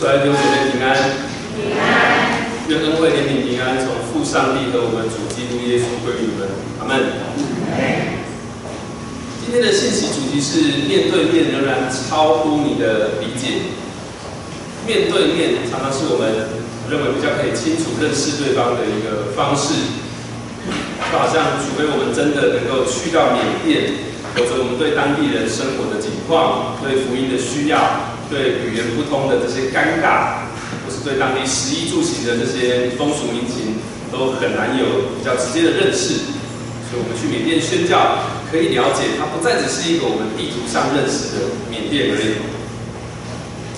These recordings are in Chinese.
所有弟兄姐妹平安，平安，愿恩惠、怜悯、平安从父上帝和我们主基督耶稣归于你们，阿门。今天的信息主题是面对面仍然超乎你的理解。面对面常常是我们认为比较可以清楚认识对方的一个方式。就好像除非我们真的能够去到缅甸，否则我们对当地人生活的景况、对福音的需要。对语言不通的这些尴尬，或是对当地食衣住行的这些风俗民情，都很难有比较直接的认识。所以，我们去缅甸宣教，可以了解它不再只是一个我们地图上认识的缅甸而已。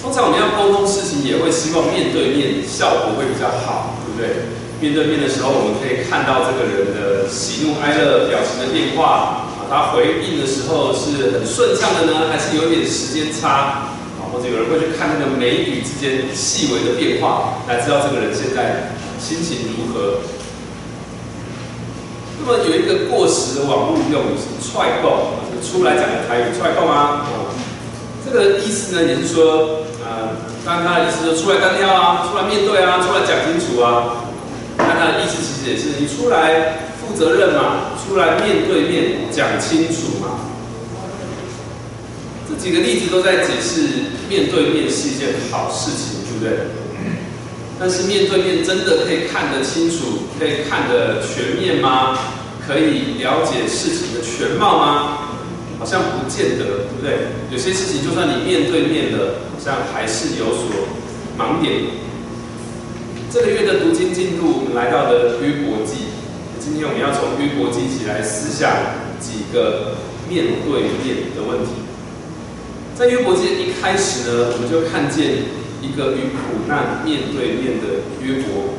通常我们要沟通事情，也会希望面对面，效果会比较好，对不对？面对面的时候，我们可以看到这个人的喜怒哀乐表情的变化啊，他回应的时候是很顺畅的呢，还是有点时间差？或者有人会去看那个眉宇之间细微的变化，来知道这个人现在心情如何。那么有一个过时的网络用语是“踹购”，出来讲的台语“踹购”吗？这个意思呢，也是说，呃，当然他的意思是出来单挑啊，出来面对啊，出来讲清楚啊。但他的意思其实也是你出来负责任嘛，出来面对面讲清楚嘛。几个例子都在解释，面对面是一件好事情，对不对？但是面对面真的可以看得清楚，可以看得全面吗？可以了解事情的全貌吗？好像不见得，对不对？有些事情就算你面对面的，好像还是有所盲点。这个月的读经进度，我们来到了约伯记。今天我们要从约伯记起来思想几个面对面的问题。在约伯记一开始呢，我们就看见一个与苦难面对面的约伯。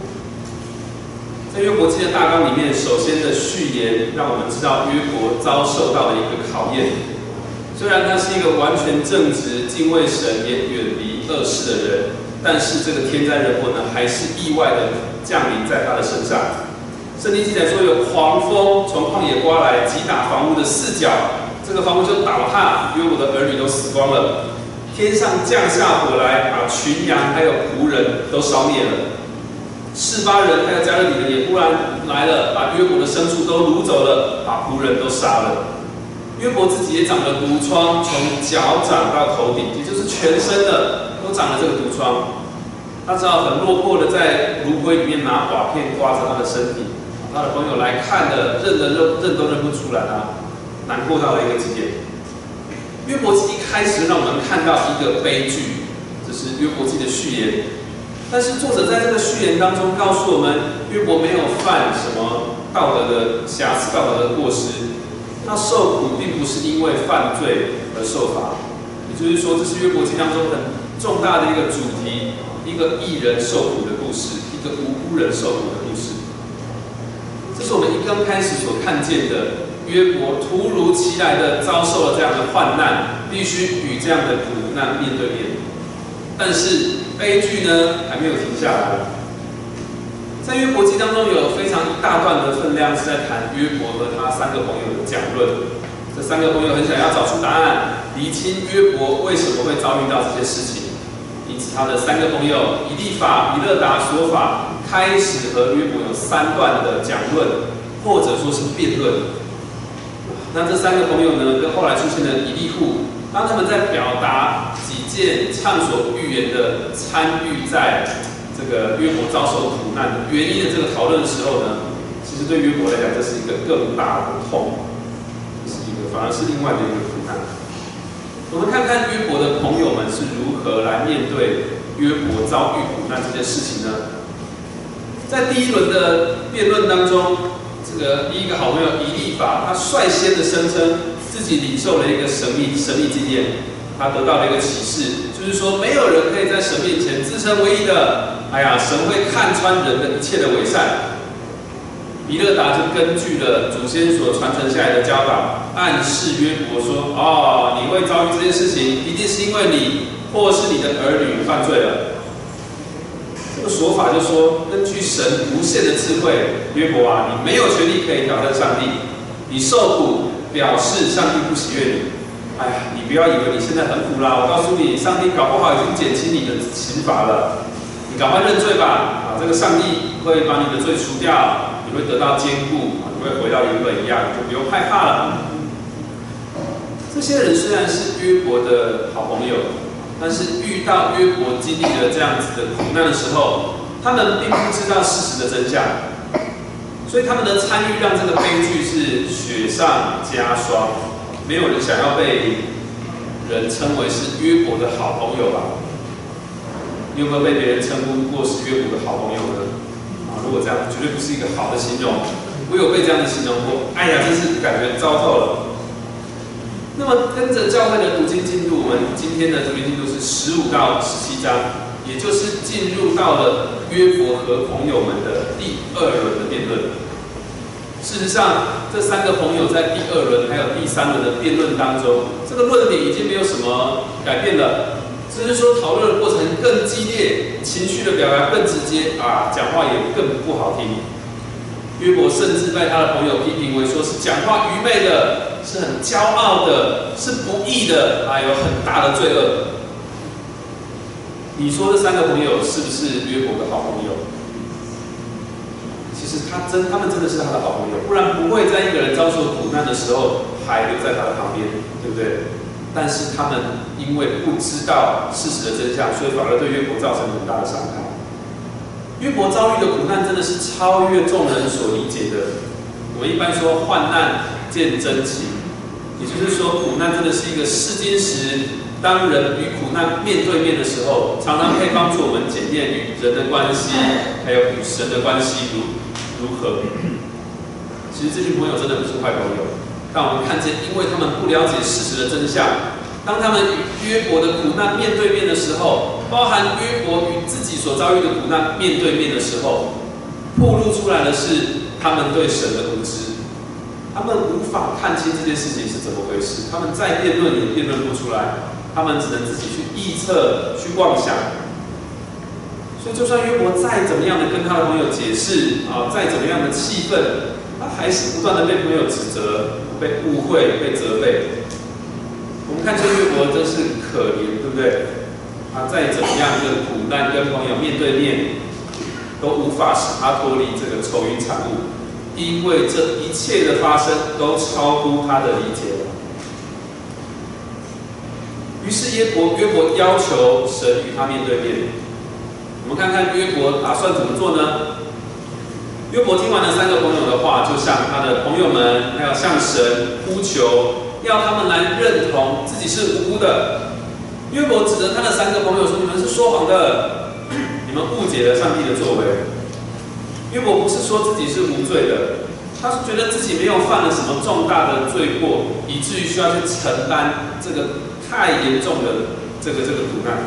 在约伯记的大纲里面，首先的序言让我们知道约伯遭受到了一个考验。虽然他是一个完全正直、敬畏神、也远离恶事的人，但是这个天灾人祸呢，还是意外的降临在他的身上。圣经记载说，有狂风从旷野刮来，击打房屋的四角。这个房屋就倒塌，因为我的儿女都死光了。天上降下火来，把群羊还有仆人都烧灭了。示巴人还有加勒底人也忽然来了，把约伯的牲畜都掳走了，把仆人都杀了。约伯自己也长了毒疮，从脚掌到头顶，也就是全身的都长了这个毒疮。他只好很落魄的在炉灰里面拿瓦片刮着他的身体。他的朋友来看的，认的认认都认不出来啊。难过到了一个极点。约伯记一开始让我们看到一个悲剧，这是约伯记的序言。但是作者在这个序言当中告诉我们，约伯没有犯什么道德的瑕疵、道德的过失。他受苦并不是因为犯罪而受罚，也就是说，这是约伯记当中很重大的一个主题：一个艺人受苦的故事，一个无辜人受苦的故事。这是我们一刚开始所看见的。约伯突如其来的遭受了这样的患难，必须与这样的苦难面对面。但是悲剧呢还没有停下来。在约伯记当中有非常一大段的分量是在谈约伯和他三个朋友的讲论。这三个朋友很想要找出答案，厘清约伯为什么会遭遇到这些事情。因此他的三个朋友以利法、以勒达、索法开始和约伯有三段的讲论，或者说是辩论。那这三个朋友呢，跟后来出现的以利户，当他们在表达己见、畅所欲言的参与在这个约伯遭受苦难原因的这个讨论的时候呢，其实对约伯来讲，这是一个更大的痛，这是一个反而是另外的一个苦难。我们看看约伯的朋友们是如何来面对约伯遭遇苦难这件事情呢？在第一轮的辩论当中。这个第一个好朋友以利法，他率先的声称自己领受了一个神秘神秘经验，他得到了一个启示，就是说没有人可以在神面前自称唯一的。哎呀，神会看穿人的一切的伪善。比勒达就根据了祖先所传承下来的教导，暗示约伯说：哦，你会遭遇这件事情，一定是因为你或是你的儿女犯罪了。这个说法就说，根据神无限的智慧，约伯啊，你没有权利可以挑战上帝。你受苦表示上帝不喜悦你，哎呀，你不要以为你现在很苦啦，我告诉你，上帝搞不好已经减轻你的刑罚了，你赶快认罪吧，啊，这个上帝会把你的罪除掉，你会得到坚固，你会回到原本一样，你就不用害怕了。这些人虽然是约伯的好朋友，但是遇到约伯经历了这样子的苦难的时候，他们并不知道事实的真相，所以他们的参与让这个悲剧是雪上加霜。没有人想要被人称为是约伯的好朋友吧？你有没有被别人称呼过是约伯的好朋友呢？啊，如果这样，绝对不是一个好的形容。我有被这样的形容过，哎呀，真是感觉糟透了。那么跟着教会的读经进度，我们今天的读经进度是十五到十七章，也就是进入到了约伯和朋友们的第二轮的辩论。事实上，这三个朋友在第二轮还有第三轮的辩论当中，这个论点已经没有什么改变了，只是说讨论的过程更激烈，情绪的表达更直接啊，讲话也更不好听。约伯甚至被他的朋友批评为说是讲话愚昧的，是很骄傲的，是不义的，啊，有很大的罪恶。你说这三个朋友是不是约伯的好朋友？其实他真，他们真的是他的好朋友，不然不会在一个人遭受苦难的时候还留在他的旁边，对不对？但是他们因为不知道事实的真相，所以反而对约伯造成很大的伤害。约伯遭遇的苦难真的是超越众人所理解的。我一般说患难见真情，也就是说苦难真的是一个试金石。当人与苦难面对面的时候，常常可以帮助我们检验与人的关系，还有与神的关系如如何？其实这群朋友真的不是坏朋友，但我们看见，因为他们不了解事实的真相，当他们与约伯的苦难面对面的时候，包含约伯与自己所遭遇的苦难面对面的时候，暴露出来的是他们对神的无知，他们无法看清这件事情是怎么回事，他们再辩论也辩论不出来，他们只能自己去臆测、去妄想。所以，就算约伯再怎么样的跟他的朋友解释啊，再怎么样的气愤，他还是不断的被朋友指责、被误会、被责备。我们看这约伯真是可怜，对不对？他再怎么样的苦难，跟朋友面对面，都无法使他脱离这个愁云惨雾，因为这一切的发生都超乎他的理解了。于是约伯约伯要求神与他面对面。我们看看约伯打算怎么做呢？约伯听完了三个朋友的话，就向他的朋友们，还要向神呼求，要他们来认同自己是无辜的。约伯指着他的三个朋友说：“你们是说谎的，你们误解了上帝的作为。”约伯不是说自己是无罪的，他是觉得自己没有犯了什么重大的罪过，以至于需要去承担这个太严重的这个这个苦难。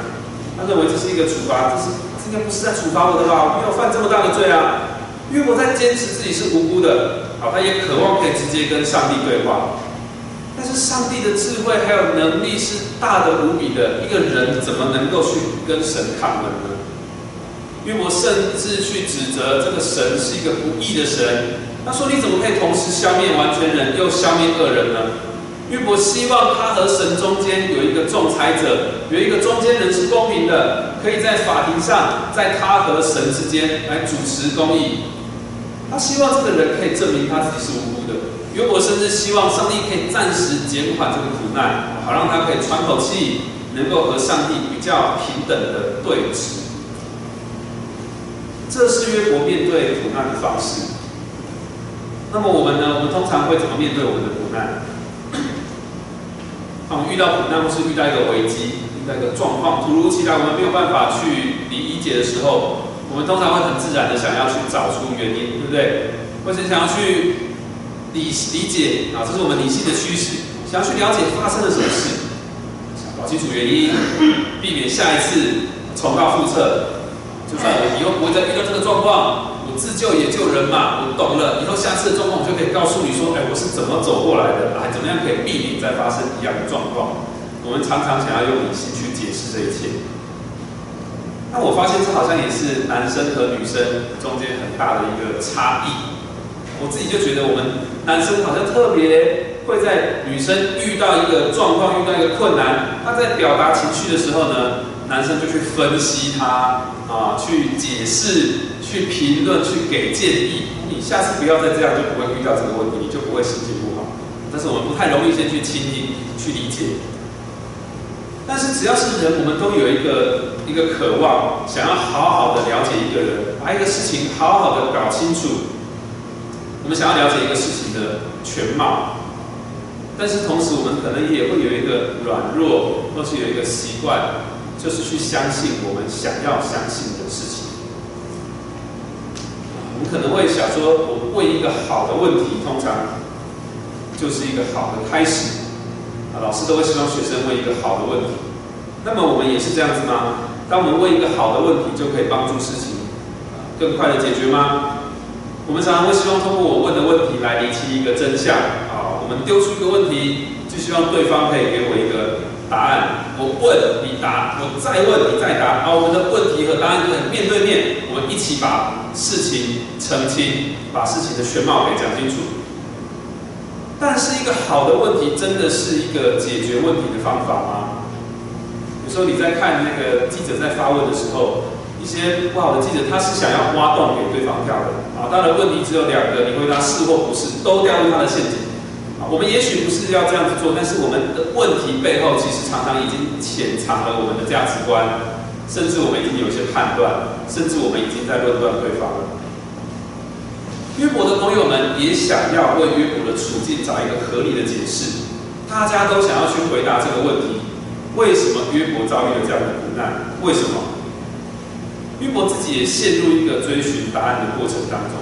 他认为这是一个处罚，这是。应该不是在处罚我的吧？我没有犯这么大的罪啊！因为我在坚持自己是无辜的。好，他也渴望可以直接跟上帝对话。但是上帝的智慧还有能力是大的无比的，一个人怎么能够去跟神抗衡呢？约伯甚至去指责这个神是一个不义的神。他说：“你怎么可以同时消灭完全人，又消灭恶人呢？”约伯希望他和神中间有一个仲裁者，有一个中间人是公平的，可以在法庭上，在他和神之间来主持公义。他希望这个人可以证明他自己是无辜的。约伯甚至希望上帝可以暂时减缓这个苦难，好让他可以喘口气，能够和上帝比较平等的对峙。这是约伯面对苦难的方式。那么我们呢？我们通常会怎么面对我们的苦难？我们遇到苦难或是遇到一个危机、遇到一个状况突如其来，我们没有办法去理解的时候，我们通常会很自然的想要去找出原因，对不对？或是想要去理理解啊，这是我们理性的趋势，想要去了解发生了什么事，想搞清楚原因，避免下一次重蹈覆辙。就算我以后不会再遇到这个状况。我自救也救人嘛，我懂了。以后下次的状况，我就可以告诉你说，哎，我是怎么走过来的，还怎么样可以避免再发生一样的状况。我们常常想要用理性去解释这一切。那我发现这好像也是男生和女生中间很大的一个差异。我自己就觉得我们男生好像特别会在女生遇到一个状况、遇到一个困难，他在表达情绪的时候呢，男生就去分析他啊，去解释、去评论、去给建议。你下次不要再这样，就不会遇到这个问题，你就不会心情不好。但是我们不太容易先去倾听、去理解。但是只要是人，我们都有一个一个渴望，想要好好的了解一个人，把一个事情好好的搞清楚。我们想要了解一个事情的全貌，但是同时我们可能也会有一个软弱，或是有一个习惯，就是去相信我们想要相信的事情。我们可能会想说，我问一个好的问题，通常就是一个好的开始。啊老师都会希望学生问一个好的问题，那么我们也是这样子吗？当我们问一个好的问题，就可以帮助事情更快的解决吗？我们常常会希望通过我问的问题来厘清一个真相啊。我们丢出一个问题，就希望对方可以给我一个答案。我问你答，我再问你再答，啊，我们的问题和答案可以面对面，我们一起把事情澄清，把事情的全貌给讲清楚。但是一个好的问题，真的是一个解决问题的方法吗？有时候你在看那个记者在发问的时候，一些不好的记者，他是想要挖洞给对方跳的啊。他的问题只有两个，你回答是或不是，都掉入他的陷阱。我们也许不是要这样子做，但是我们的问题背后，其实常常已经潜藏了我们的价值观，甚至我们已经有一些判断，甚至我们已经在论断对方了。约伯的朋友们也想要为约伯的处境找一个合理的解释，大家都想要去回答这个问题：为什么约伯遭遇了这样的苦难？为什么？约伯自己也陷入一个追寻答案的过程当中，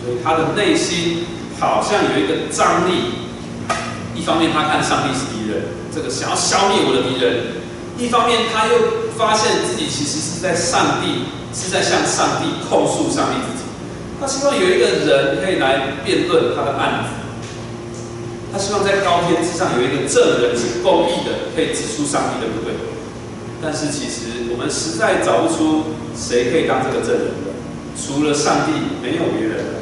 所以他的内心好像有一个张力。一方面他看上帝是敌人，这个想要消灭我的敌人；一方面他又发现自己其实是在上帝是在向上帝控诉上帝自己。他希望有一个人可以来辩论他的案子，他希望在高天之上有一个证人是公义的，可以指出上帝的不对。但是其实我们实在找不出谁可以当这个证人的，除了上帝，没有别人了。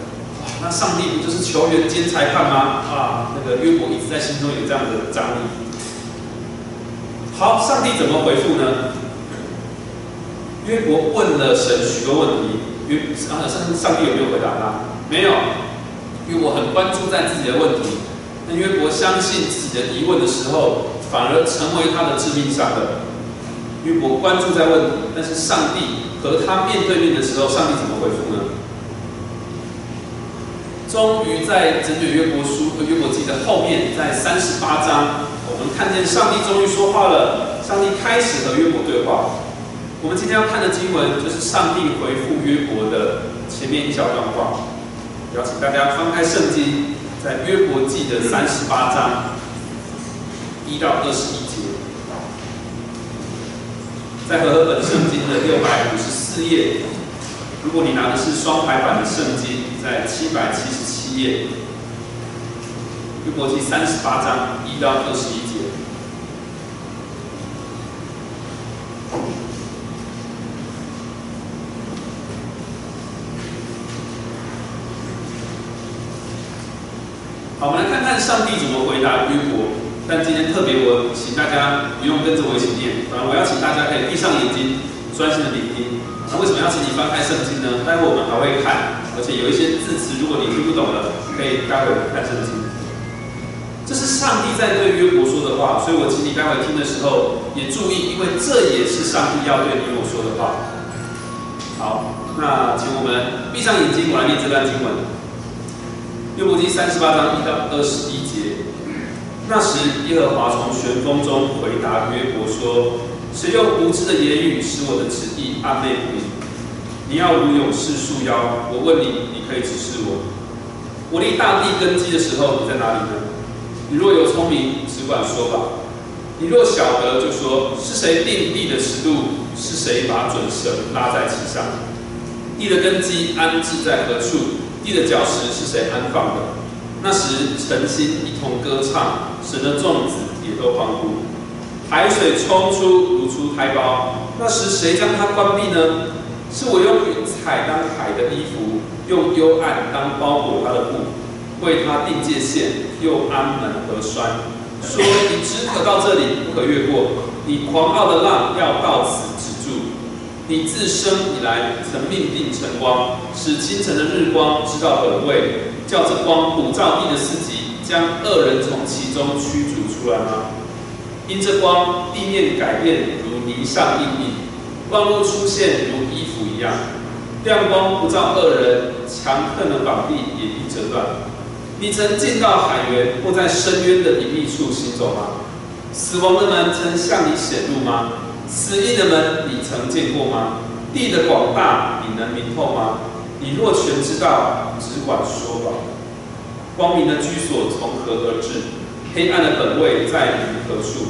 那上帝不就是球员兼裁判吗？啊，那个约伯一直在心中有这样的张力。好，上帝怎么回复呢？约伯问了神许多问题。约啊上上帝有没有回答他？没有，因为我很关注在自己的问题。那约伯相信自己的疑问的时候，反而成为他的致命伤了。约伯关注在问题，但是上帝和他面对面的时候，上帝怎么回复呢？终于在整卷约伯书和约伯记的后面，在三十八章，我们看见上帝终于说话了。上帝开始和约伯对话。我们今天要看的经文，就是上帝回复约伯的前面一小段话。邀请大家翻开圣经，在约伯记的三十八章一到二十一节，在和合本圣经的六百五十四页。如果你拿的是双排版的圣经，在七百七十七页，约伯记三十八章一到二十一节。好，我们来看看上帝怎么回答约伯。但今天特别，我请大家不用跟着我一起念，反正我要请大家可以闭上眼睛，专心的聆听。那为什么要请你翻开圣经呢？待会我们还会看，而且有一些字词，如果你听不懂了，可以待会看圣经。这是上帝在对约伯说的话，所以我请你待会听的时候也注意，因为这也是上帝要对你我说的话。好，那请我们闭上眼睛，我来念这段经文。约伯记三十八章一到二十一节，那时耶和华从旋风中回答约伯说：“谁用无知的言语使我的旨意暗昧不明？你要如勇士束腰，我问你，你可以指示我。我立大地根基的时候，你在哪里呢？你若有聪明，只管说吧；你若晓得，就说是谁定地的尺度？是谁把准绳拉在其上？地的根基安置在何处？”地的脚石是谁安放的？那时诚心一同歌唱，神的众子也都欢呼。海水冲出如出胎胞，那时谁将它关闭呢？是我用云彩当海的衣服，用幽暗当包裹它的布。为他定界限，又安门而栓，说你只可到这里，不可越过。你狂傲的浪要到此止住。你自生以来曾命定晨光，使清晨的日光知道本位，叫这光普照地的四极，将恶人从其中驱逐出来吗？因这光，地面改变如泥上印印，万物出现如衣服一样。亮光不照恶人，强横的膀臂也必折断。你曾进到海源，或在深渊的隐秘处行走吗？死亡的门曾向你显露吗？死荫的门你曾见过吗？地的广大你能明透吗？你若全知道，只管说吧。光明的居所从何而至？黑暗的本位在于何处？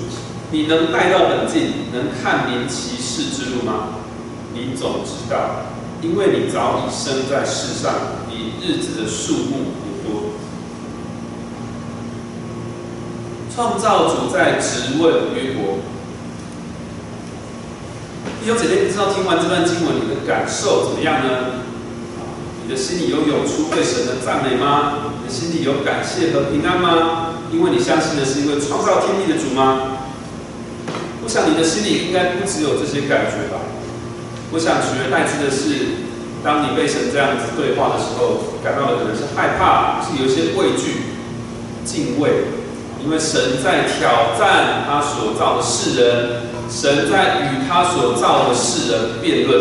你能带到本境，能看明其事之路吗？你总知道，因为你早已生在世上，你日子的数目不多。创造主在质问约伯：弟兄姐妹，不知道听完这段经文，你的感受怎么样呢？你的心里有涌出对神的赞美吗？你的心里有感谢和平安吗？因为你相信的是一位创造天地的主吗？我想你的心里应该不只有这些感觉吧。我想取而代之的是，当你被神这样子对话的时候，感到的可能是害怕，是有一些畏惧、敬畏，因为神在挑战他所造的世人，神在与他所造的世人辩论。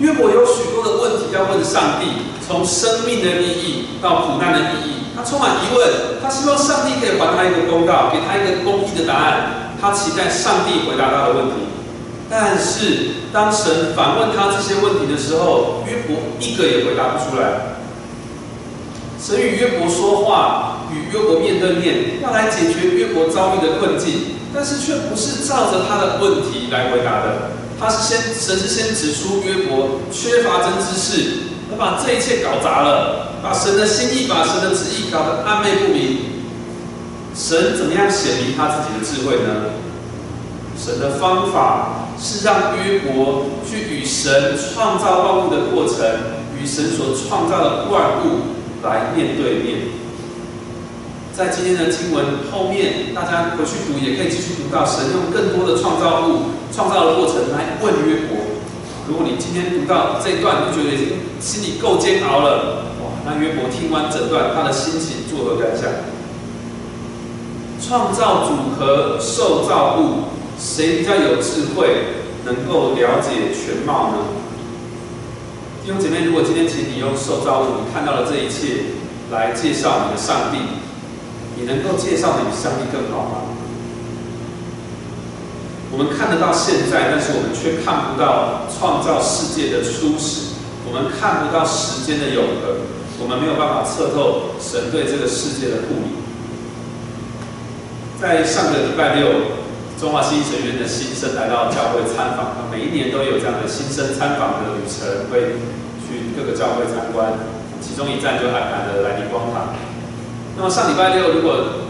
因为我有许多的问题要问上帝，从生命的意义到苦难的意义。充满疑问，他希望上帝可以还他一个公道，给他一个公义的答案。他期待上帝回答他的问题。但是当神反问他这些问题的时候，约伯一个也回答不出来。神与约伯说话，与约伯面对面，要来解决约伯遭遇的困境，但是却不是照着他的问题来回答的。他是先，神是先指出约伯缺乏真知识，而把这一切搞砸了。把神的心意、把神的旨意搞得暧昧不明，神怎么样显明他自己的智慧呢？神的方法是让约伯去与神创造万物的过程，与神所创造的万物来面对面。在今天的经文后面，大家回去读也可以继续读到，神用更多的创造物、创造的过程来问约伯。如果你今天读到这一段，你就觉得心里够煎熬了。那约伯听完整段，他的心情作何感想？创造主和受造物，谁比较有智慧，能够了解全貌呢？弟兄姐妹，如果今天请你用受造物，你看到了这一切，来介绍你的上帝，你能够介绍的比上帝更好吗？我们看得到现在，但是我们却看不到创造世界的初始，我们看不到时间的永恒。我们没有办法测透神对这个世界的护理。在上个礼拜六，中华新成员的新生来到教会参访，每一年都有这样的新生参访的旅程，会去各个教会参观。其中一站就安排了来离光堂。那么上礼拜六，如果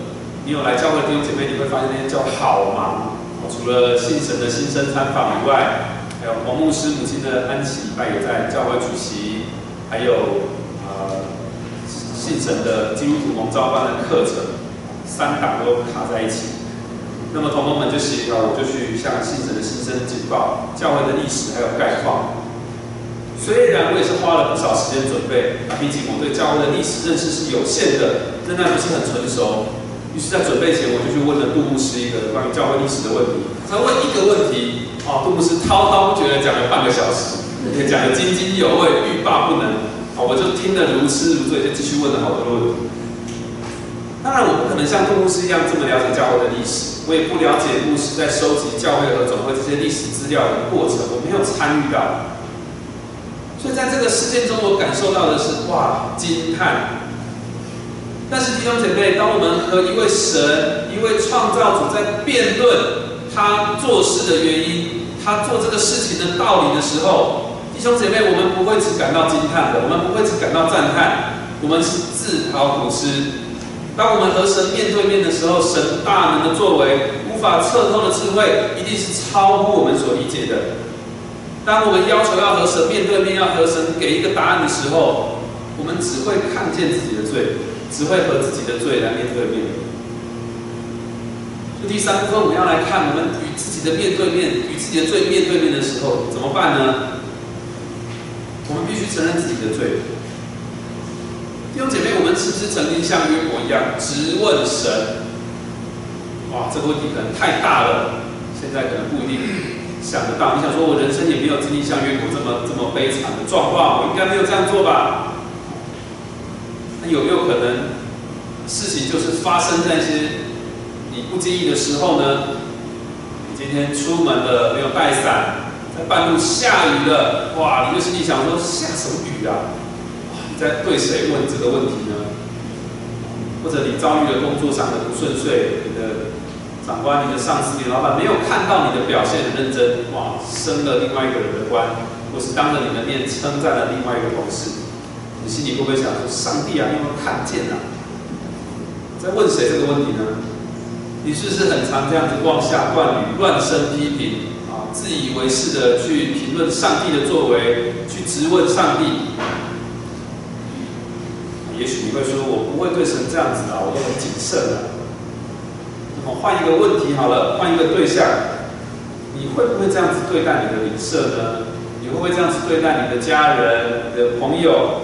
你有来教会弟兄姐妹，你会发现那天教好忙。除了信神的新生参访以外，还有黄牧师母亲的安息礼拜也在教会主席，还有。信神的基督徒蒙召班的课程，三档都卡在一起。那么同工们就协调，我就去向信神的新生简报教会的历史还有概况。虽然我也是花了不少时间准备，毕竟我对教会的历史认识是有限的，仍然不是很成熟。于是，在准备前，我就去问了杜牧师一个关于教会历史的问题。才问一个问题，哦，杜牧师滔滔不绝的讲了半个小时，也讲得津津有味，欲罢不能。好，我就听得如痴如醉，就继续问了好多问题。当然，我不可能像杜牧师一样这么了解教会的历史，我也不了解牧师在收集教会和总会这些历史资料的过程，我没有参与到。所以在这个事件中，我感受到的是哇惊叹。但是弟兄姐妹，当我们和一位神、一位创造主在辩论他做事的原因、他做这个事情的道理的时候，弟兄姐妹，我们不会只感到惊叹的，我们不会只感到赞叹，我们是自讨苦吃。当我们和神面对面的时候，神大能的作为，无法测透的智慧，一定是超乎我们所理解的。当我们要求要和神面对面，要和神给一个答案的时候，我们只会看见自己的罪，只会和自己的罪来面对面。第三部分，我们要来看我们与自己的面对面，与自己的罪面对面的时候怎么办呢？我们必须承认自己的罪。弟兄姐妹，我们是不是曾经像约伯一样直问神？哇，这个问题可能太大了，现在可能不一定。想得到，你想说，我人生也没有经历像约伯这么这么悲惨的状况，我应该没有这样做吧？那有没有可能，事情就是发生在一些你不经意的时候呢？你今天出门了，没有带伞，在半路下雨了，哇！你就心里想说，下什么雨啊？哇你在对谁问这个问题呢？或者你遭遇了工作上的不顺遂，你的。长官，你的上司，你的老板没有看到你的表现很认真，哇，升了另外一个人的官，或是当着你的面称赞了另外一个同事，你心里会不会想说：上帝啊，你有没有看见啊？在问谁这个问题呢？你是不是很常这样子妄下断语、乱生批评？自以为是的去评论上帝的作为，去质问上帝？也许你会说：我不会对神这样子啊，我都很谨慎的。我换一个问题好了，换一个对象，你会不会这样子对待你的邻舍呢？你会不会这样子对待你的家人、你的朋友？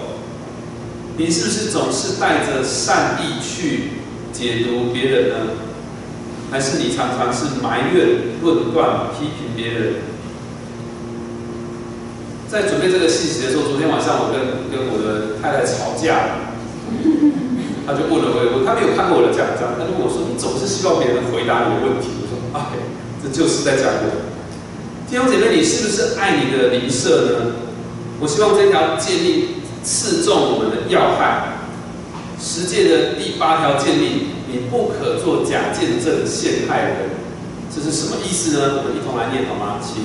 你是不是总是带着善意去解读别人呢？还是你常常是埋怨、论断、批评别人？在准备这个细节的时候，昨天晚上我跟跟我的太太吵架。他就问了我，我他没有看过我的讲章，他就问我说：“你总是希望别人回答你的问题。”我说：“哎，这就是在讲我。”弟兄姐妹，你是不是爱你的邻舍呢？我希望这条诫命刺中我们的要害。十诫的第八条诫命：你不可做假见证陷害人。这是什么意思呢？我们一同来念好吗？请，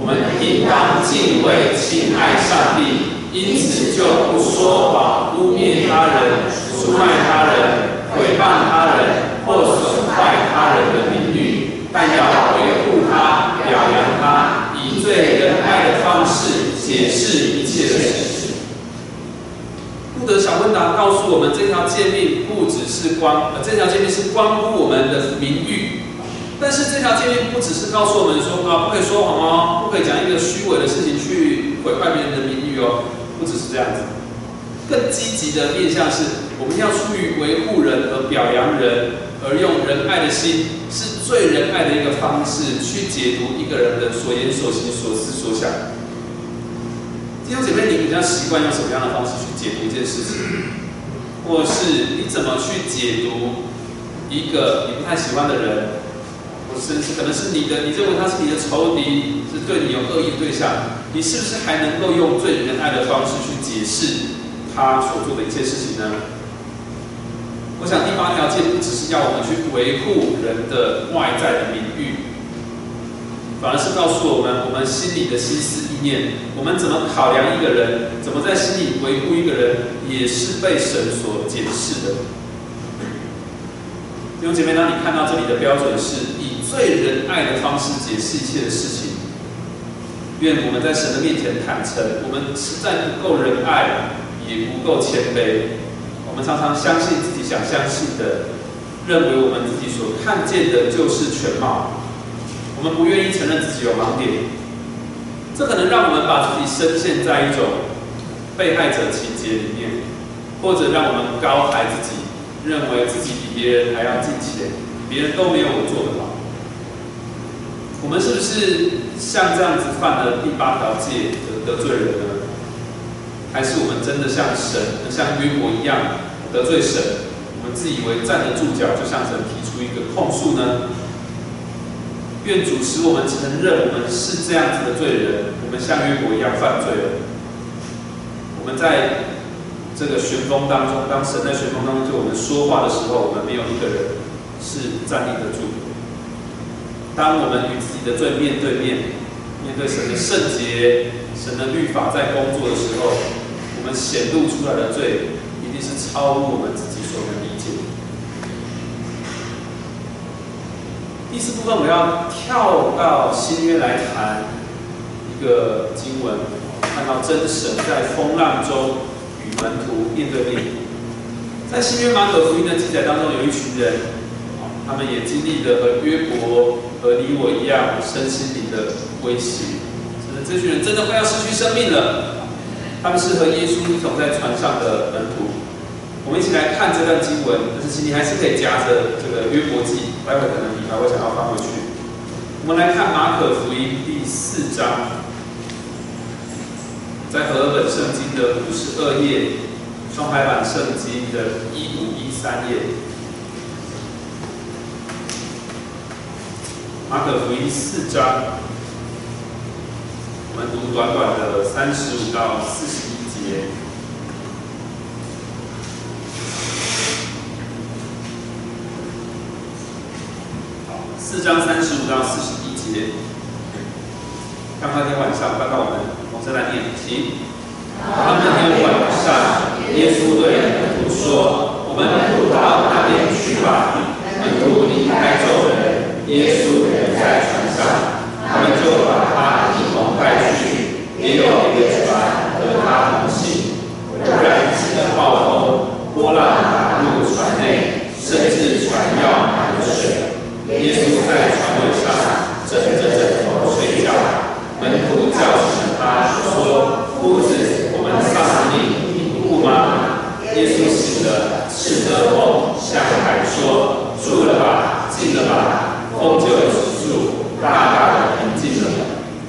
我们应当敬畏、亲爱上帝。因此就不说谎、污蔑他人、出卖他人、诽谤他人或损坏他人的名誉，但要维护他、表扬他，以最仁爱的方式解释一切的事。德小问答告诉我们，这条诫命不只是关，呃，这条诫命是关乎我们的名誉。但是这条诫命不只是告诉我们说啊，不可以说谎哦，不可以讲一个虚伪的事情去毁坏别人的名誉哦。不只是这样子，更积极的面向是，我们要出于维护人和表扬人，而用仁爱的心，是最仁爱的一个方式，去解读一个人的所言所行所思所想。弟兄姐妹，你比较习惯用什么样的方式去解读一件事情？或是你怎么去解读一个你不太喜欢的人？或是可能是你的，你认为他是你的仇敌，是对你有恶意的对象，你是不是还能够用最仁爱的方式去解释他所做的一切事情呢？我想第八条诫不只是要我们去维护人的外在的名誉，反而是告诉我们我们心里的心思意念，我们怎么考量一个人，怎么在心里维护一个人，也是被神所解释的。弟兄姐妹，当你看到这里的标准是以。最仁爱的方式解释一切的事情。愿我们在神的面前坦诚，我们实在不够仁爱，也不够谦卑。我们常常相信自己想相信的，认为我们自己所看见的就是全貌。我们不愿意承认自己有盲点，这可能让我们把自己深陷在一种被害者情节里面，或者让我们高抬自己，认为自己比别人还要近前，别人都没有我做的好。我们是不是像这样子犯了第八条戒得得罪人呢？还是我们真的像神，像约伯一样得罪神？我们自以为站得住脚，就向神提出一个控诉呢？愿主使我们承认，我们是这样子的罪人，我们像约伯一样犯罪了。我们在这个旋风当中，当神在旋风当中对我们说话的时候，我们没有一个人是站立得住。当我们与自己的罪面对面，面对神的圣洁、神的律法在工作的时候，我们显露出来的罪，一定是超乎我们自己所能理解。第四部分，我要跳到新约来谈一个经文，看到真神在风浪中与门徒面对面。在新约马可福音的记载当中，有一群人，他们也经历了和约伯和你我一样身心灵的威胁，甚至这群人真的快要失去生命了。他们是和耶稣一同在船上的门徒。我们一起来看这段经文，但是请你还是可以夹着这个约伯记，待会可能你还会想要翻回去。我们来看马可福音第四章，在和合本圣经的五十二页，双排版圣经的一五一三页。马可福音四章，我们读短短的三十五到四十一节。四章三十五到四十一节。刚那天晚上，刚刚我们同声来念，请。当那天晚上，耶稣对门徒说：“我们到那边去吧。”门徒离开众人，耶稣人在船上，他们就把他一同带去，也有一个船和他同行。突然起了暴风，波浪打入船内，甚至船要满了水。耶稣在船尾上。枕着枕头睡觉，门徒叫醒他说：“夫子，我们上你，你不吗？”耶稣醒了，斥责风，向海说：“住了吧，静了吧。”风就止住，大大的平静了。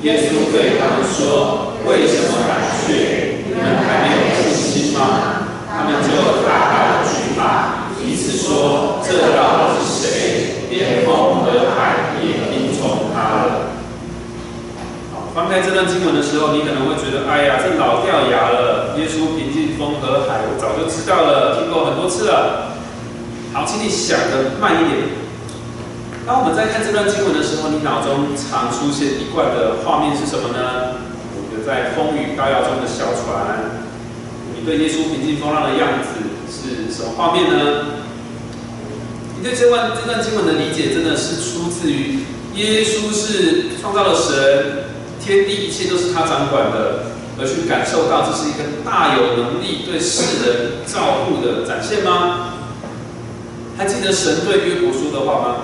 耶稣对他们说：“为什么胆怯？你们还没有信心吗？”他们就大大的惧怕，彼此说：“这到底是谁？连风和海也听。”从他了。好，翻开这段经文的时候，你可能会觉得，哎呀，这老掉牙了。耶稣平静风和海，我早就知道了，听过很多次了。好，请你想的慢一点。当我们在看这段经文的时候，你脑中常出现一贯的画面是什么呢？一个在风雨高摇中的小船。你对耶稣平静风浪的样子是什么画面呢？你对这段这段经文的理解，真的是出自于？耶稣是创造了神，天地一切都是他掌管的，而去感受到这是一个大有能力对世人照顾的展现吗？还记得神对约伯说的话吗？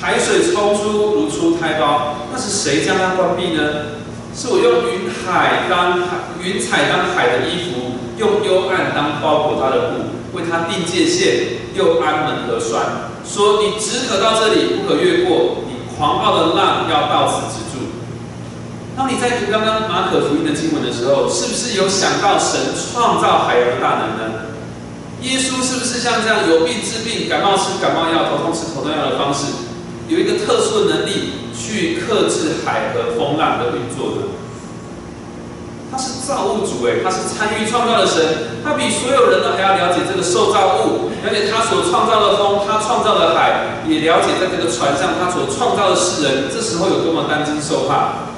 海水冲出如出胎胞，那是谁将它关闭呢？是我用云海当海云彩当海的衣服，用幽暗当包裹他的布，为他定界限，又安门而栓，说你只可到这里，不可越过。狂暴的浪要到此止住。当你在读刚刚马可福音的经文的时候，是不是有想到神创造海洋的大能呢？耶稣是不是像这样有病治病，感冒吃感冒药，头痛吃头痛药的方式，有一个特殊的能力去克制海和风浪的运作呢？他是造物主哎，他是参与创造的神，他比所有人都还要了解这个受造物，了解他所创造的风，他创造的海，也了解在这个船上他所创造的世人，这时候有多么担惊受怕。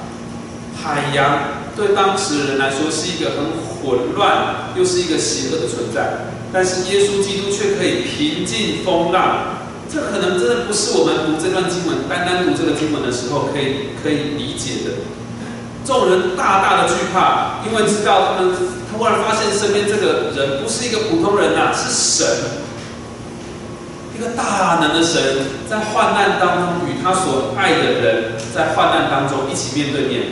海洋对当时的人来说是一个很混乱，又是一个邪恶的存在，但是耶稣基督却可以平静风浪，这可能真的不是我们读这段经文，单单读这个经文的时候可以可以理解的。众人大大的惧怕，因为知道他们突然发现身边这个人不是一个普通人呐，是神，一个大能的神，在患难当中与他所爱的人在患难当中一起面对面。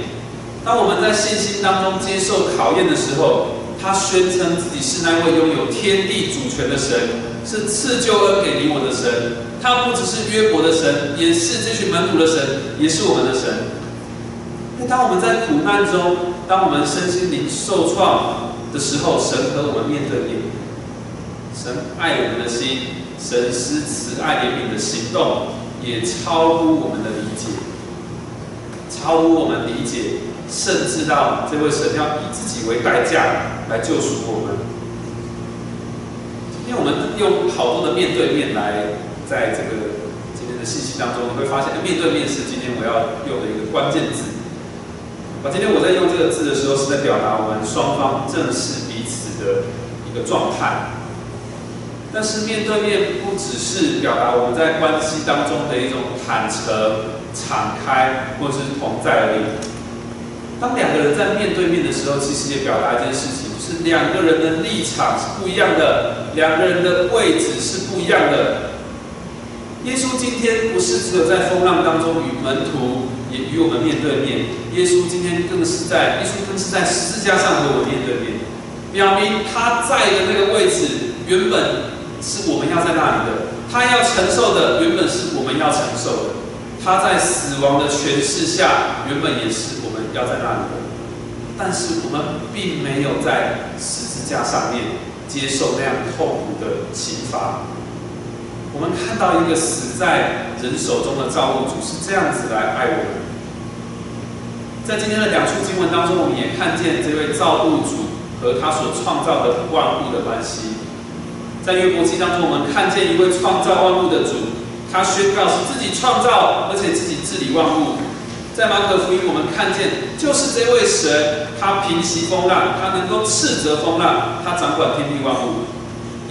当我们在信心当中接受考验的时候，他宣称自己是那位拥有天地主权的神，是赐救恩给你我的神。他不只是约伯的神，也是这群门徒的神，也是我们的神。当我们在苦难中，当我们身心灵受创的时候，神和我们面对面，神爱我们的心，神施慈爱怜悯的行动，也超乎我们的理解，超乎我们理解，甚至到这位神要以自己为代价来救赎我们。今天我们用好多的面对面来，在这个今天的信息当中，你会发现，面对面是今天我要用的一个关键字。啊，今天我在用这个字的时候，是在表达我们双方正视彼此的一个状态。但是面对面不只是表达我们在关系当中的一种坦诚、敞开，或者是同在而已。当两个人在面对面的时候，其实也表达一件事情，是两个人的立场是不一样的，两个人的位置是不一样的。耶稣今天不是只有在风浪当中与门徒，也与我们面对面。耶稣今天更是在，耶稣更是在十字架上和我们面对面，表明他在的那个位置原本是我们要在那里的，他要承受的原本是我们要承受的，他在死亡的权势下原本也是我们要在那里的，但是我们并没有在十字架上面接受那样痛苦的刑罚。我们看到一个死在人手中的造物主是这样子来爱我们。在今天的两处经文当中，我们也看见这位造物主和他所创造的万物的关系。在约伯记当中，我们看见一位创造万物的主，他宣告是自己创造，而且自己治理万物。在马可福音，我们看见就是这位神，他平息风浪，他能够斥责风浪，他掌管天地万物。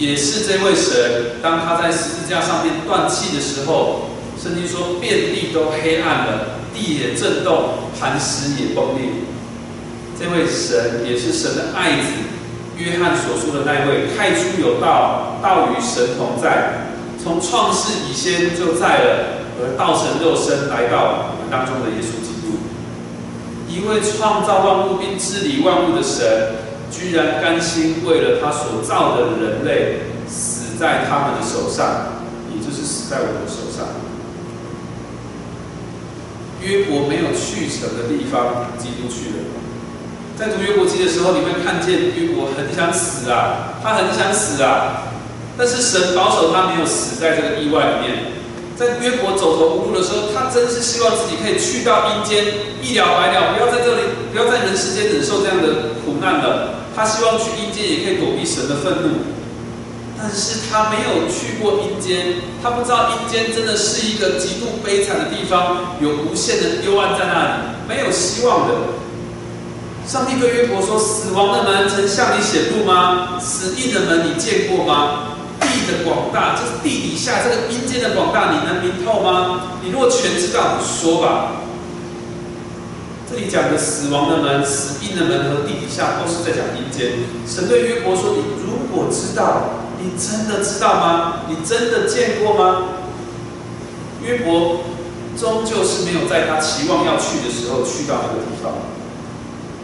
也是这位神，当他在十字架上面断气的时候，圣经说遍地都黑暗了，地也震动，磐石也崩裂。这位神也是神的爱子，约翰所说的那位，太初有道，道与神同在，从创世以前就在了，而道成肉身来到我们当中的耶稣基督，一位创造万物并治理万物的神。居然甘心为了他所造的人类死在他们的手上，也就是死在我的手上。约伯没有去成的地方，基督去了。在读约伯记的时候，你会看见约伯很想死啊，他很想死啊，但是神保守他没有死在这个意外里面。在约伯走投无路的时候，他真是希望自己可以去到阴间，一了百了，不要在这里，不要在人世间忍受这样的苦难了。他希望去阴间也可以躲避神的愤怒，但是他没有去过阴间，他不知道阴间真的是一个极度悲惨的地方，有无限的幽暗在那里，没有希望的。上帝对约伯说：“死亡的门曾向你显露吗？死地的门你见过吗？地的广大，就是地底下这个阴间的广大，你能明透吗？你若全知道，说吧。”这里讲的死亡的门、死荫的门和地底下，都是在讲阴间。神对约伯说：“你如果知道，你真的知道吗？你真的见过吗？”约伯终究是没有在他期望要去的时候去到那个地方。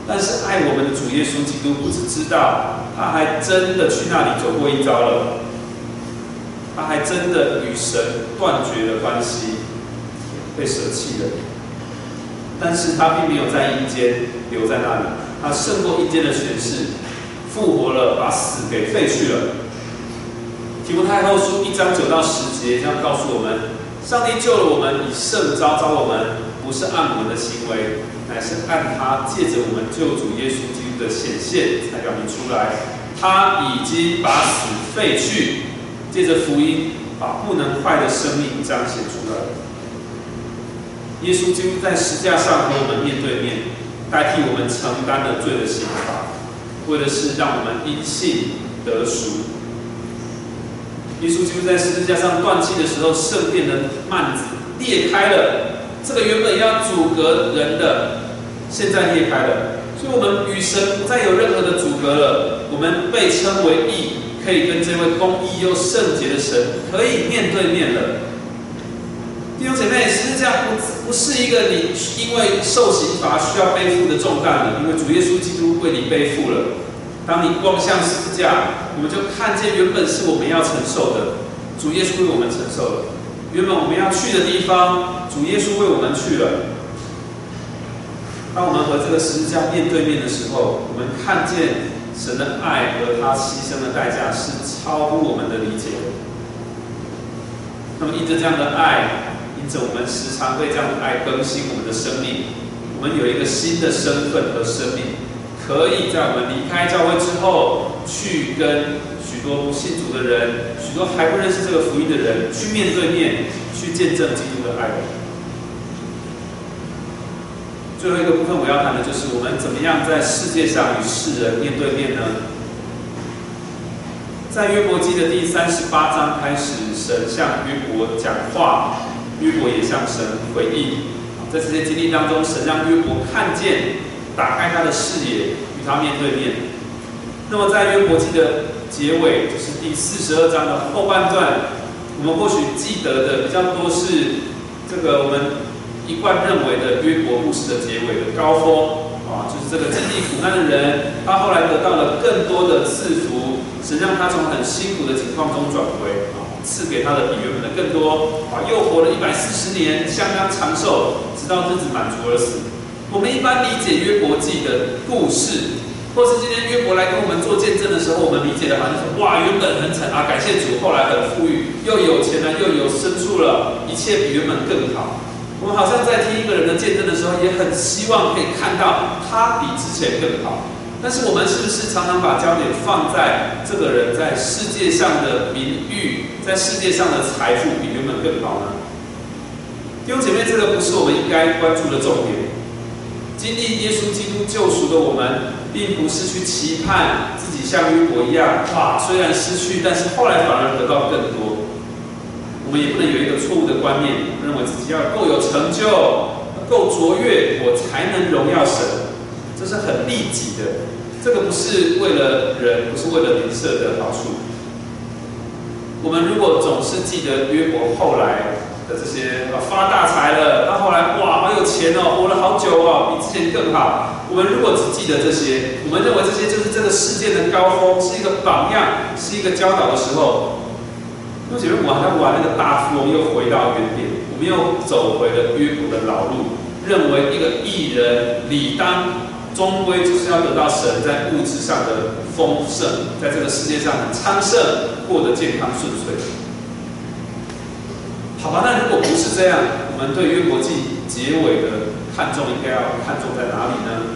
但是爱我们的主耶稣基督不只知道，他还真的去那里走过一遭了。他还真的与神断绝了关系，被舍弃了。但是他并没有在阴间留在那里，他胜过阴间的权势，复活了，把死给废去了。提摩太后书一章九到十节这样告诉我们：上帝救了我们，以圣招招我们，不是按我们的行为，乃是按他借着我们救主耶稣基督的显现才表明出来。他已经把死废去，借着福音把不能坏的生命彰显出来。耶稣基督在石架上和我们面对面，代替我们承担了罪的刑罚，为的是让我们因信得赎。耶稣基督在十字架上断气的时候，圣殿的幔子裂开了，这个原本要阻隔人的，现在裂开了，所以我们与神不再有任何的阻隔了。我们被称为义，可以跟这位公义又圣洁的神可以面对面了。弟兄姐妹，十字架不不是一个你因为受刑罚需要背负的重担了，因为主耶稣基督为你背负了。当你望向十字架，我们就看见原本是我们要承受的，主耶稣为我们承受了；原本我们要去的地方，主耶稣为我们去了。当我们和这个十字架面对面的时候，我们看见神的爱和他牺牲的代价是超乎我们的理解。那么，因着这样的爱，因此，我们时常会这样来更新我们的生命。我们有一个新的身份和生命，可以在我们离开教会之后，去跟许多不信主的人、许多还不认识这个福音的人，去面对面，去见证基督的爱。最后一个部分我要谈的就是我们怎么样在世界上与世人面对面呢？在约伯记的第三十八章开始，神向约伯讲话。约伯也向神回应，在这些经历当中，神让约伯看见，打开他的视野，与他面对面。那么在约伯记的结尾，就是第四十二章的后半段，我们或许记得的比较多是这个我们一贯认为的约伯故事的结尾的高峰啊，就是这个经历苦难的人，他后来得到了更多的赐福，神让他从很辛苦的情况中转回啊，赐给他的比原本的更多啊，又活了一百四十年，相当长寿，直到日子满足而死。我们一般理解约伯记的故事。或是今天约伯来跟我们做见证的时候，我们理解的好像是哇，原本很惨啊，感谢主，后来很富裕，又有钱了，又有牲畜了，一切比原本更好。我们好像在听一个人的见证的时候，也很希望可以看到他比之前更好。但是我们是不是常常把焦点放在这个人在世界上的名誉，在世界上的财富比原本更好呢？弟兄姐妹，这个不是我们应该关注的重点。经历耶稣基督救赎的我们。并不是去期盼自己像约伯一样，哇，虽然失去，但是后来反而得到更多。我们也不能有一个错误的观念，认为自己要够有成就、够卓越，我才能荣耀神，这是很利己的。这个不是为了人，不是为了邻舍的好处。我们如果总是记得约伯后来的这些，发大财了，他后来哇，好有钱哦，活了好久哦，比之前更好。我们如果只记得这些，我们认为这些就是这个事件的高峰，是一个榜样，是一个教导的时候，那姐妹，我好像玩那个大富翁又回到原点，我们又走回了约伯的老路，认为一个艺人理当终归就是要得到神在物质上的丰盛，在这个世界上很昌盛，过得健康顺遂。好吧，那如果不是这样，我们对约伯记结尾的。看重应该要看重在哪里呢？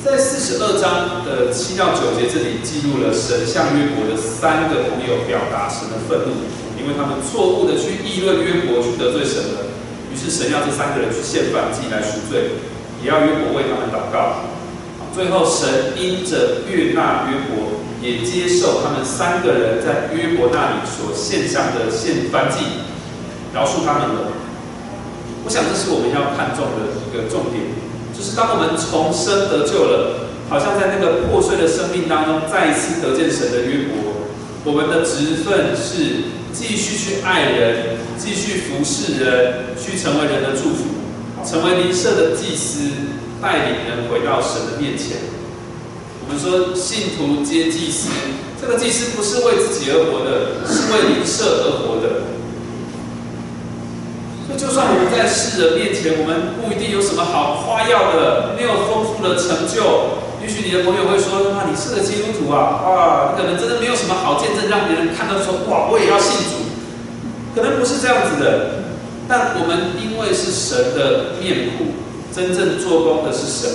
在四十二章的七到九节这里记录了神向约伯的三个朋友表达神的愤怒，因为他们错误的去议论约伯，去得罪神了。于是神要这三个人去献燔祭来赎罪，也要约伯为他们祷告。最后神因着悦纳约伯，也接受他们三个人在约伯那里所献上的献燔祭，饶恕他们了。我想这是我们要看重的一个重点，就是当我们重生得救了，好像在那个破碎的生命当中再一次得见神的约伯，我们的职分是继续去爱人，继续服侍人，去成为人的祝福，成为灵舍的祭司，带领人回到神的面前。我们说信徒皆祭司，这个祭司不是为自己而活的，是为灵舍而活的。就算我们在世人面前，我们不一定有什么好夸耀的，没有丰富的成就。也许你的朋友会说：“啊，你是个基督徒啊，啊，你可能真的没有什么好见证，让别人看到说，哇，我也要信主。”可能不是这样子的。但我们因为是神的面谱，真正做工的是神。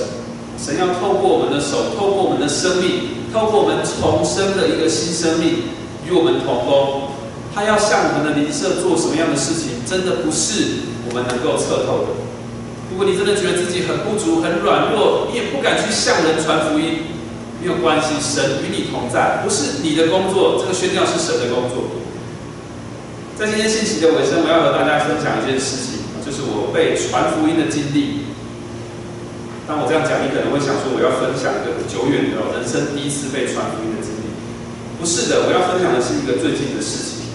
神要透过我们的手，透过我们的生命，透过我们重生的一个新生命，与我们同工。他要向我们的邻舍做什么样的事情，真的不是我们能够测透的。如果你真的觉得自己很不足、很软弱，你也不敢去向人传福音，没有关系，神与你同在，不是你的工作，这个宣教是神的工作。在今天信息的尾声，我要和大家分享一件事情，就是我被传福音的经历。当我这样讲，你可能会想说，我要分享一个久远的人生第一次被传福音的经历。不是的，我要分享的是一个最近的事情。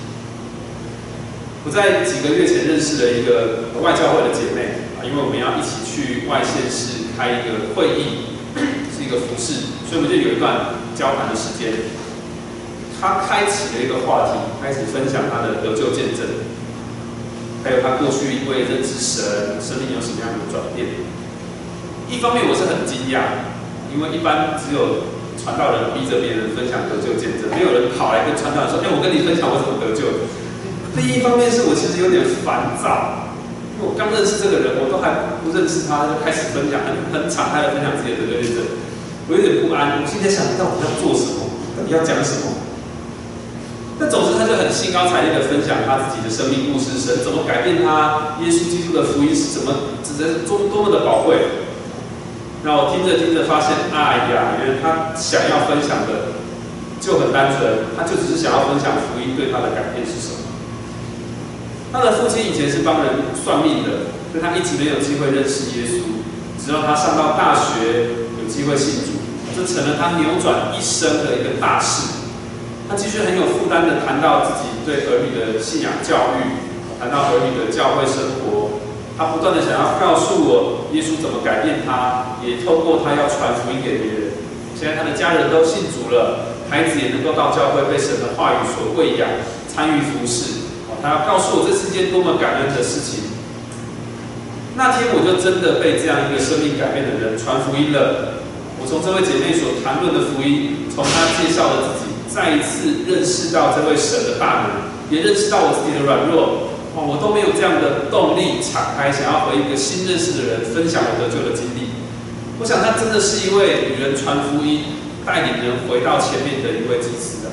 我在几个月前认识了一个外教会的姐妹啊，因为我们要一起去外县市开一个会议，是一个服饰，所以我们就有一段交谈的时间。他开启了一个话题，开始分享他的得救见证，还有他过去因为认识神，生命有什么样的转变。一方面我是很惊讶，因为一般只有传道人逼着别人分享得救见证，没有人跑来跟传道人说：“哎，我跟你分享我怎么得救。”另一方面是我其实有点烦躁，因为我刚认识这个人，我都还不认识他，就开始分享，很很敞开的分享自己的得救见证，我有点不安。我现在想到底要做什么，到底要讲什么？但总之他就很兴高采烈的分享他自己的生命故事，神怎么改变他，耶稣基督的福音是怎么，值得多多么的宝贵。让我听着听着发现，哎呀，原来他想要分享的就很单纯，他就只是想要分享福音对他的改变是什么。他的父亲以前是帮人算命的，所以他一直没有机会认识耶稣。直到他上到大学，有机会信主，这成了他扭转一生的一个大事。他继续很有负担的谈到自己对儿女的信仰教育，谈到儿女的教会生活。他不断的想要告诉我耶稣怎么改变他，也透过他要传福音给别人。现在他的家人都信主了，孩子也能够到教会被神的话语所喂养，参与服侍。他要告诉我这是件多么感恩的事情。那天我就真的被这样一个生命改变的人传福音了。我从这位姐妹所谈论的福音，从她介绍了自己。再一次认识到这位神的大能，也认识到我自己的软弱，哦，我都没有这样的动力敞开，想要和一个新认识的人分享我得救的经历。我想，她真的是一位与人传福音、带领人回到前面的一位祭司的。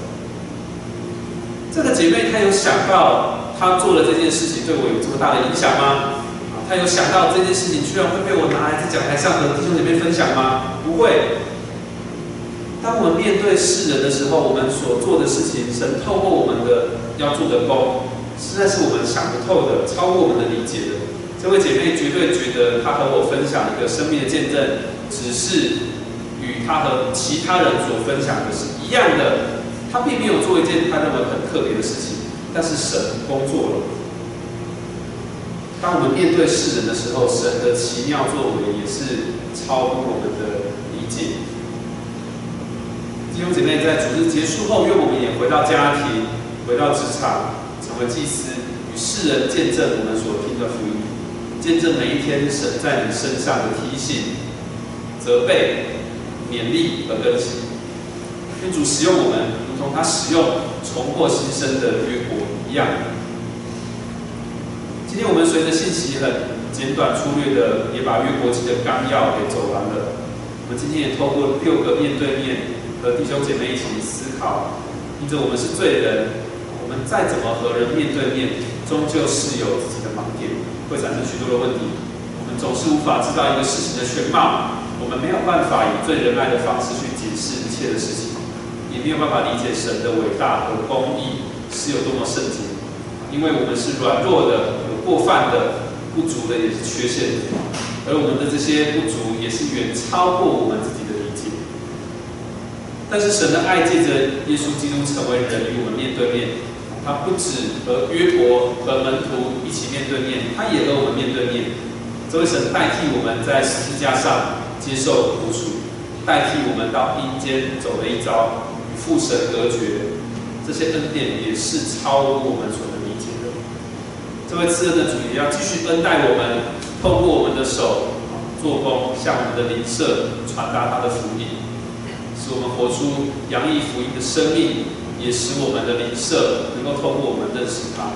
这个姐妹，她有想到她做了这件事情对我有这么大的影响吗？她有想到这件事情居然会被我拿来在讲台上和弟兄姐妹分享吗？不会。当我们面对世人的时候，我们所做的事情，神透过我们的要做的工，实在是我们想不透的，超过我们的理解的。这位姐妹绝对觉得她和我分享一个生命的见证，只是与她和其他人所分享的是一样的。她并没有做一件她认为很特别的事情，但是神工作了。当我们面对世人的时候，神的奇妙作为也是超乎我们的理解。弟兄姐妹，在主日结束后，愿我们也回到家庭，回到职场，成为祭司，与世人见证我们所听的福音，见证每一天神在你身上的提醒、责备、勉励和更新。愿主使用我们，如同他使用重获新生的约伯一样。今天我们随着信息很简短粗略的，也把约伯记的纲要给走完了。我们今天也透过六个面对面。和弟兄姐妹一起思考，因着我们是罪人，我们再怎么和人面对面，终究是有自己的盲点，会产生许多的问题。我们总是无法知道一个事情的全貌，我们没有办法以最仁爱的方式去解释一切的事情，也没有办法理解神的伟大和公义是有多么圣洁，因为我们是软弱的，有过犯的，不足的也是缺陷的，而我们的这些不足也是远超过我们自己的。但是神的爱借着耶稣基督成为人与我们面对面，他不止和约伯和门徒一起面对面，他也和我们面对面。这位神代替我们在十字架上接受苦楚，代替我们到阴间走了一遭，与父神隔绝。这些恩典也是超乎我们所能理解的。这位赐恩的主也要继续恩待我们，透过我们的手做工，向我们的灵舍传达他的福音。使我们活出洋溢福音的生命，也使我们的灵舍能够透过我们认识他。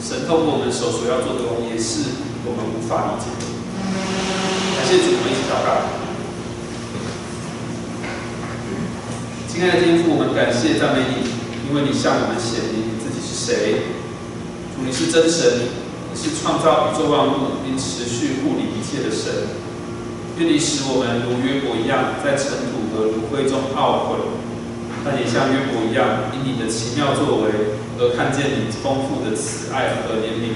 神透过我们手所要做的工，也是我们无法理解的。感谢主，我们一起祷告。亲爱的天父，我们感谢赞美你，因为你向我们显明你自己是谁。主，你是真神，你是创造宇宙万物并持续护理一切的神。愿你使我们如约伯一样，在尘土和芦荟中懊悔，但也像约伯一样，因你的奇妙作为而看见你丰富的慈爱和怜悯，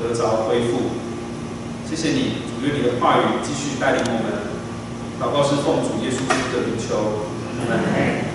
得着恢复。谢谢你，主，愿你的话语继续带领我们。祷告是奉主耶稣基督的名求，阿门。